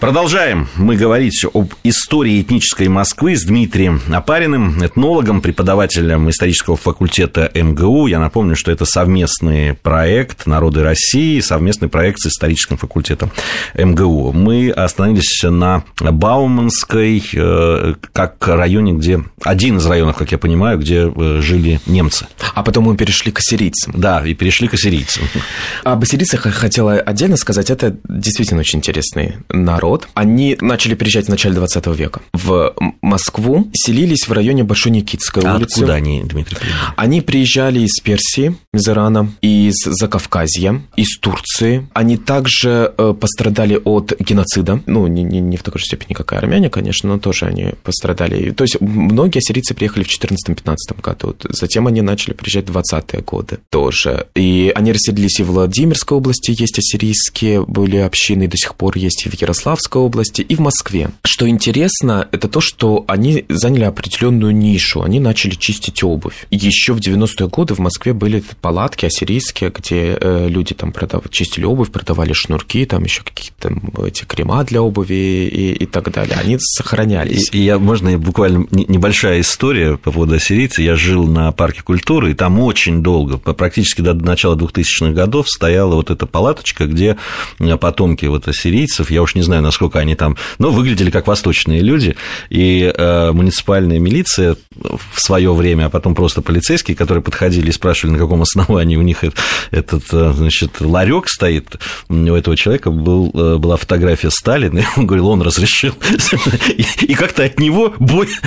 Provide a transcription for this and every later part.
Продолжаем мы говорить об истории этнической Москвы с Дмитрием Апариным, этнологом, преподавателем исторического факультета МГУ. Я напомню, что это совместный проект «Народы России», совместный проект с историческим факультетом МГУ. Мы остановились на Бауманской, э, как районе, где... Один из районов, как я понимаю, где э, жили немцы. А потом мы перешли к ассирийцам. Да, и перешли к ассирийцам. Об ассирийцах хотела отдельно сказать. Это действительно очень интересный народ народ, они начали приезжать в начале 20 века в Москву, селились в районе Большой Никитской а улицы. Откуда они, Дмитрий? Приехали? Они приезжали из Персии, из Ирана, из Закавказья, из Турции. Они также э, пострадали от геноцида. Ну, не, не, не в такой же степени, как и армяне, конечно, но тоже они пострадали. То есть многие ассирийцы приехали в 14-15 году. Затем они начали приезжать в 20-е годы тоже. И они расселились и в Владимирской области, есть ассирийские были общины, и до сих пор есть и в Ярославской Ярославской области и в Москве. Что интересно, это то, что они заняли определенную нишу, они начали чистить обувь. Еще в 90-е годы в Москве были палатки ассирийские, где э, люди там продав... чистили обувь, продавали шнурки, там еще какие-то эти крема для обуви и, и так далее. Они сохранялись. И, и я, можно буквально небольшая история по поводу ассирийца. Я жил на парке культуры, и там очень долго, практически до начала 2000-х годов, стояла вот эта палаточка, где потомки вот ассирийцев, я уж не знаю, насколько они там, но выглядели как восточные люди, и э, муниципальная милиция в свое время, а потом просто полицейские, которые подходили и спрашивали, на каком основании у них этот, э, значит, ларек стоит, у этого человека был, э, была фотография Сталина, и он говорил, он разрешил, и как-то от него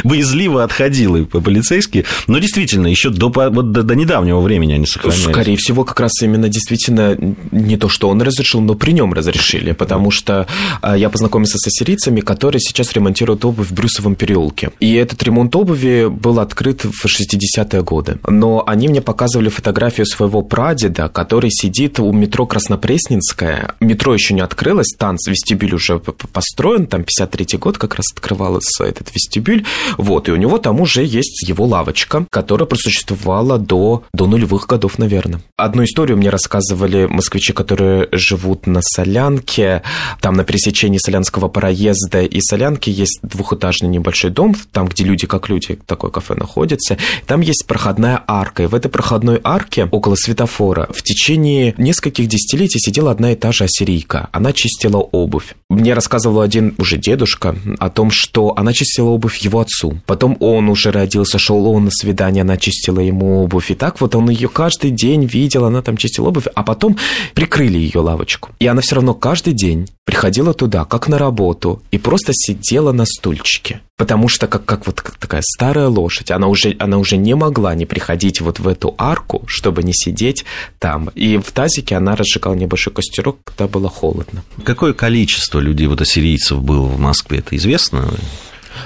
боязливо отходил полицейские, но действительно, еще до, до недавнего времени они сохранялись. Скорее всего, как раз именно действительно не то, что он разрешил, но при нем разрешили, потому что э, я познакомился с ассирийцами, которые сейчас ремонтируют обувь в Брюсовом переулке. И этот ремонт обуви был открыт в 60-е годы. Но они мне показывали фотографию своего прадеда, который сидит у метро Краснопресненская. Метро еще не открылось, танц, вестибюль уже построен, там 53-й год как раз открывался этот вестибюль. Вот, и у него там уже есть его лавочка, которая просуществовала до, до нулевых годов, наверное. Одну историю мне рассказывали москвичи, которые живут на Солянке, там на пересечении Солянского проезда и Солянки есть двухэтажный небольшой дом, там, где люди как люди, такое кафе находится. Там есть проходная арка, и в этой проходной арке около светофора в течение нескольких десятилетий сидела одна и та же ассирийка. Она чистила обувь. Мне рассказывал один уже дедушка о том, что она чистила обувь его отцу. Потом он уже родился, шел он на свидание, она чистила ему обувь. И так вот он ее каждый день видел, она там чистила обувь, а потом прикрыли ее лавочку. И она все равно каждый день приходила туда, как на работу, и просто сидела на стульчике. Потому что как, как вот такая старая лошадь, она уже, она уже не могла не приходить вот в эту арку, чтобы не сидеть там. И в тазике она разжигала небольшой костерок, когда было холодно. Какое количество людей, вот ассирийцев было в Москве, это известно?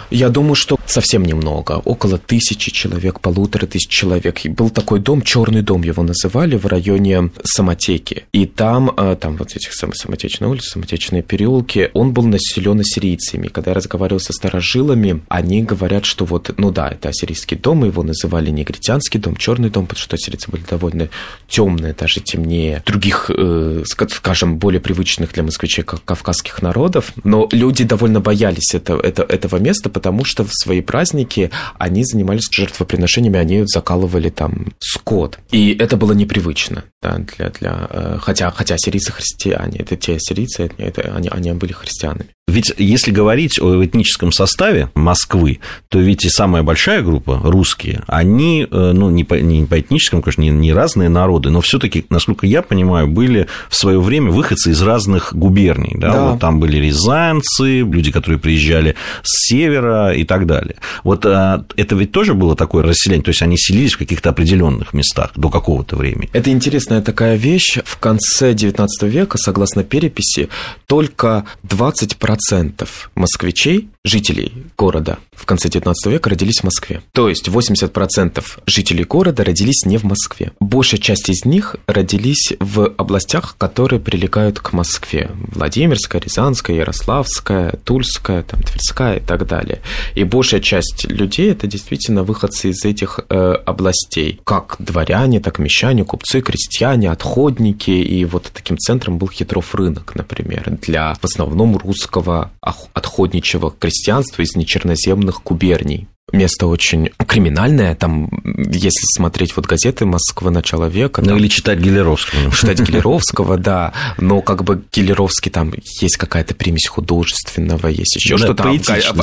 Я думаю, что совсем немного, около тысячи человек, полутора тысяч человек. И был такой дом, черный дом его называли, в районе Самотеки. И там, э, там вот этих самотечные улицы, самотечные переулки, он был населен ассирийцами. Когда я разговаривал со старожилами, они говорят, что вот, ну да, это ассирийский дом, его называли негритянский дом, черный дом, потому что ассирийцы были довольно темные, даже темнее других, э, скажем, более привычных для москвичей кавказских народов. Но люди довольно боялись это, это, этого места, потому что в свои праздники они занимались жертвоприношениями, они закалывали там скот. И это было непривычно да, для, для, э, хотя, хотя сирийцы христиане, это те сирийцы, это, они, они были христианами. Ведь если говорить о этническом составе Москвы, то ведь и самая большая группа, русские, они, э, ну, не по, не по этническому, конечно, не, не разные народы, но все таки насколько я понимаю, были в свое время выходцы из разных губерний. Да? Да. Вот там были рязанцы, люди, которые приезжали с севера и так далее. Вот э, это ведь тоже было такое расселение, то есть они селились в каких-то определенных местах до какого-то времени. Это интересная такая вещь. В конце XIX века, согласно переписи, только 20% москвичей жителей города в конце 19 века родились в Москве. То есть 80% жителей города родились не в Москве. Большая часть из них родились в областях, которые прилегают к Москве. Владимирская, Рязанская, Ярославская, Тульская, там, Тверская и так далее. И большая часть людей это действительно выходцы из этих э, областей. Как дворяне, так мещане, купцы, крестьяне, отходники. И вот таким центром был Хитров рынок, например, для в основном русского отходничего крестьянства из нечерноземных губерний место очень криминальное, там, если смотреть вот газеты Москвы начала века... Ну, там, или читать Гелеровского. Читать Гелеровского, да, но как бы Гелеровский там есть какая-то примесь художественного, есть еще что-то, а,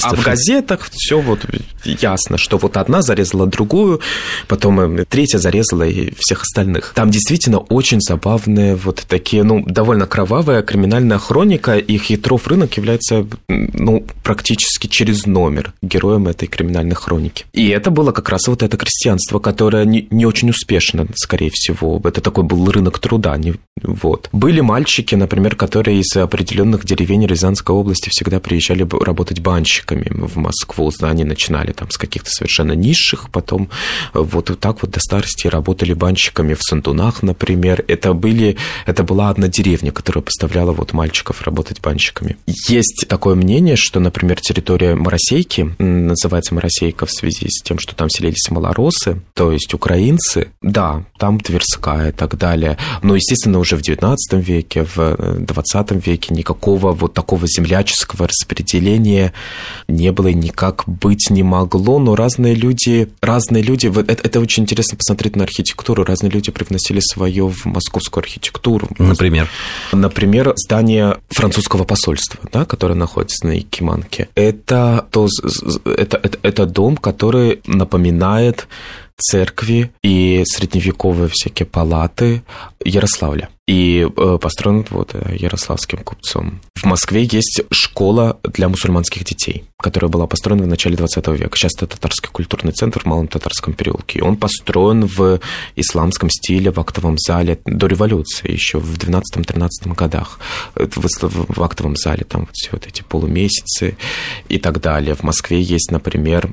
а в газетах все вот ясно, что вот одна зарезала другую, потом третья зарезала и всех остальных. Там действительно очень забавные вот такие, ну, довольно кровавая криминальная хроника, и Хитров рынок является, ну, практически через номер героем этой криминальной криминальной хроники. И это было как раз вот это крестьянство, которое не, не очень успешно, скорее всего. Это такой был рынок труда. Не, вот. Были мальчики, например, которые из определенных деревень Рязанской области всегда приезжали работать банщиками в Москву. Они начинали там с каких-то совершенно низших, потом вот так вот до старости работали банщиками в Сантунах, например. Это, были, это была одна деревня, которая поставляла вот мальчиков работать банщиками. Есть такое мнение, что, например, территория Моросейки, называется Моросейка, Моросейка в связи с тем, что там селились малоросы, то есть украинцы, да, там Тверская и так далее. Но, естественно, уже в 19 веке, в 20 веке никакого вот такого земляческого распределения не было и никак быть не могло, но разные люди, разные люди, это, это очень интересно посмотреть на архитектуру, разные люди привносили свое в московскую архитектуру. Например? Например, здание французского посольства, да, которое находится на Якиманке. Это, то, это, это, это дом, который напоминает церкви и средневековые всякие палаты Ярославля и э, построен вот э, ярославским купцом. В Москве есть школа для мусульманских детей, которая была построена в начале 20 века. Сейчас это татарский культурный центр в Малом Татарском переулке. И он построен в исламском стиле, в актовом зале до революции, еще в 12-13 годах. В, актовом зале там вот все вот эти полумесяцы и так далее. В Москве есть, например,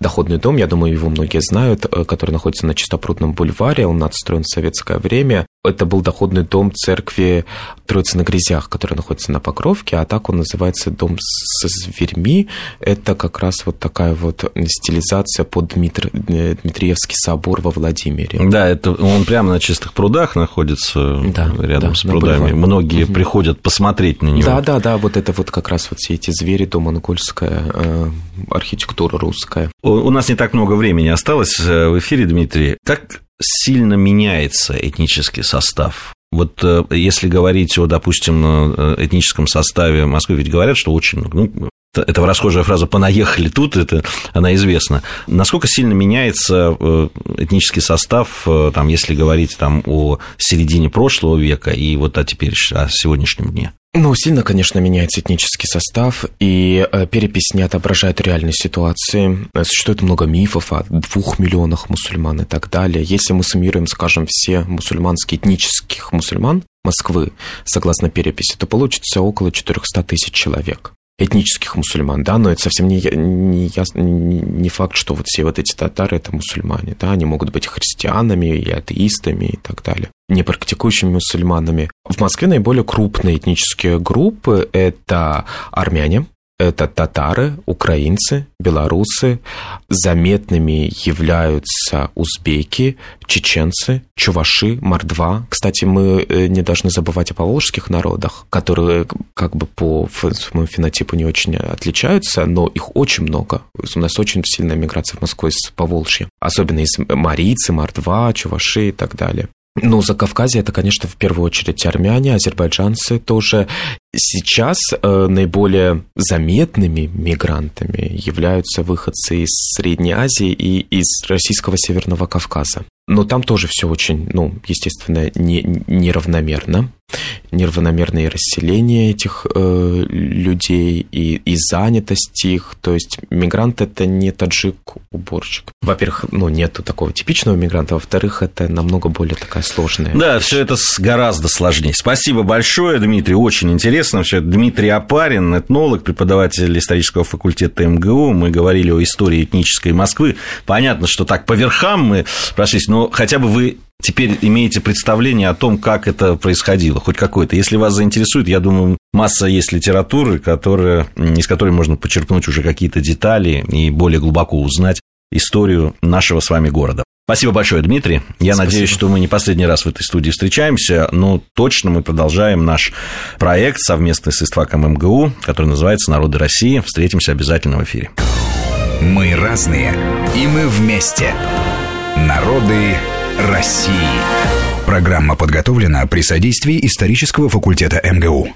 доходный дом, я думаю, его многие знают, э, который находится на Чистопрудном бульваре. Он отстроен в советское время. Это был доходный дом церкви Троицы на Грязях, который находится на Покровке, а так он называется Дом со зверьми. Это как раз вот такая вот стилизация под Дмитр... Э, Дмитриевский собор во Владимире. Да, это он прямо на чистых прудах находится, да, рядом да, с прудами. Многие угу. приходят посмотреть на него. Да, да, да, вот это вот как раз вот все эти звери, домонгольская э, архитектура русская. У нас не так много времени осталось э, в эфире, Дмитрий. Как сильно меняется этнический состав. Вот э, если говорить о, допустим, э, этническом составе Москвы, ведь говорят, что очень, ну, это расхожая фраза «понаехали тут», это, она известна. Насколько сильно меняется э, этнический состав, там, если говорить там, о середине прошлого века и вот о теперь, о сегодняшнем дне? Ну, сильно, конечно, меняется этнический состав, и э, перепись не отображает реальной ситуации. Существует много мифов о двух миллионах мусульман и так далее. Если мы суммируем, скажем, все мусульманские этнических мусульман Москвы, согласно переписи, то получится около 400 тысяч человек этнических мусульман, да, но это совсем не, не, не, не факт, что вот все вот эти татары это мусульмане, да, они могут быть христианами и атеистами и так далее, не практикующими мусульманами. В Москве наиболее крупные этнические группы – это армяне, это татары, украинцы, белорусы. Заметными являются узбеки, чеченцы, чуваши, мордва. Кстати, мы э, не должны забывать о поволжских народах, которые как бы по своему фенотипу не очень отличаются, но их очень много. У нас очень сильная миграция в Москву из Поволжья. Особенно из марийцы, мордва, чуваши и так далее. Ну, за Кавказе это, конечно, в первую очередь армяне, азербайджанцы тоже. Сейчас э, наиболее заметными мигрантами являются выходцы из Средней Азии и из Российского Северного Кавказа. Но там тоже все очень, ну, естественно, не, неравномерно неравномерное расселение этих э, людей и, и занятость их. То есть мигрант это не таджик-уборщик. Во-первых, ну, нету такого типичного мигранта, во-вторых, это намного более такая сложная. Да, все это гораздо сложнее. Спасибо большое, Дмитрий, очень интересно. Все. Дмитрий Апарин, этнолог, преподаватель исторического факультета МГУ. Мы говорили о истории этнической Москвы. Понятно, что так по верхам мы прошлись, но хотя бы вы теперь имеете представление о том, как это происходило, хоть какое-то. Если вас заинтересует, я думаю, масса есть литературы, которая, из которой можно почерпнуть уже какие-то детали и более глубоко узнать историю нашего с вами города. Спасибо большое, Дмитрий. Я Спасибо. надеюсь, что мы не последний раз в этой студии встречаемся, но точно мы продолжаем наш проект совместный с Истваком МГУ, который называется «Народы России». Встретимся обязательно в эфире. Мы разные, и мы вместе. Народы России. Программа подготовлена при содействии исторического факультета МГУ.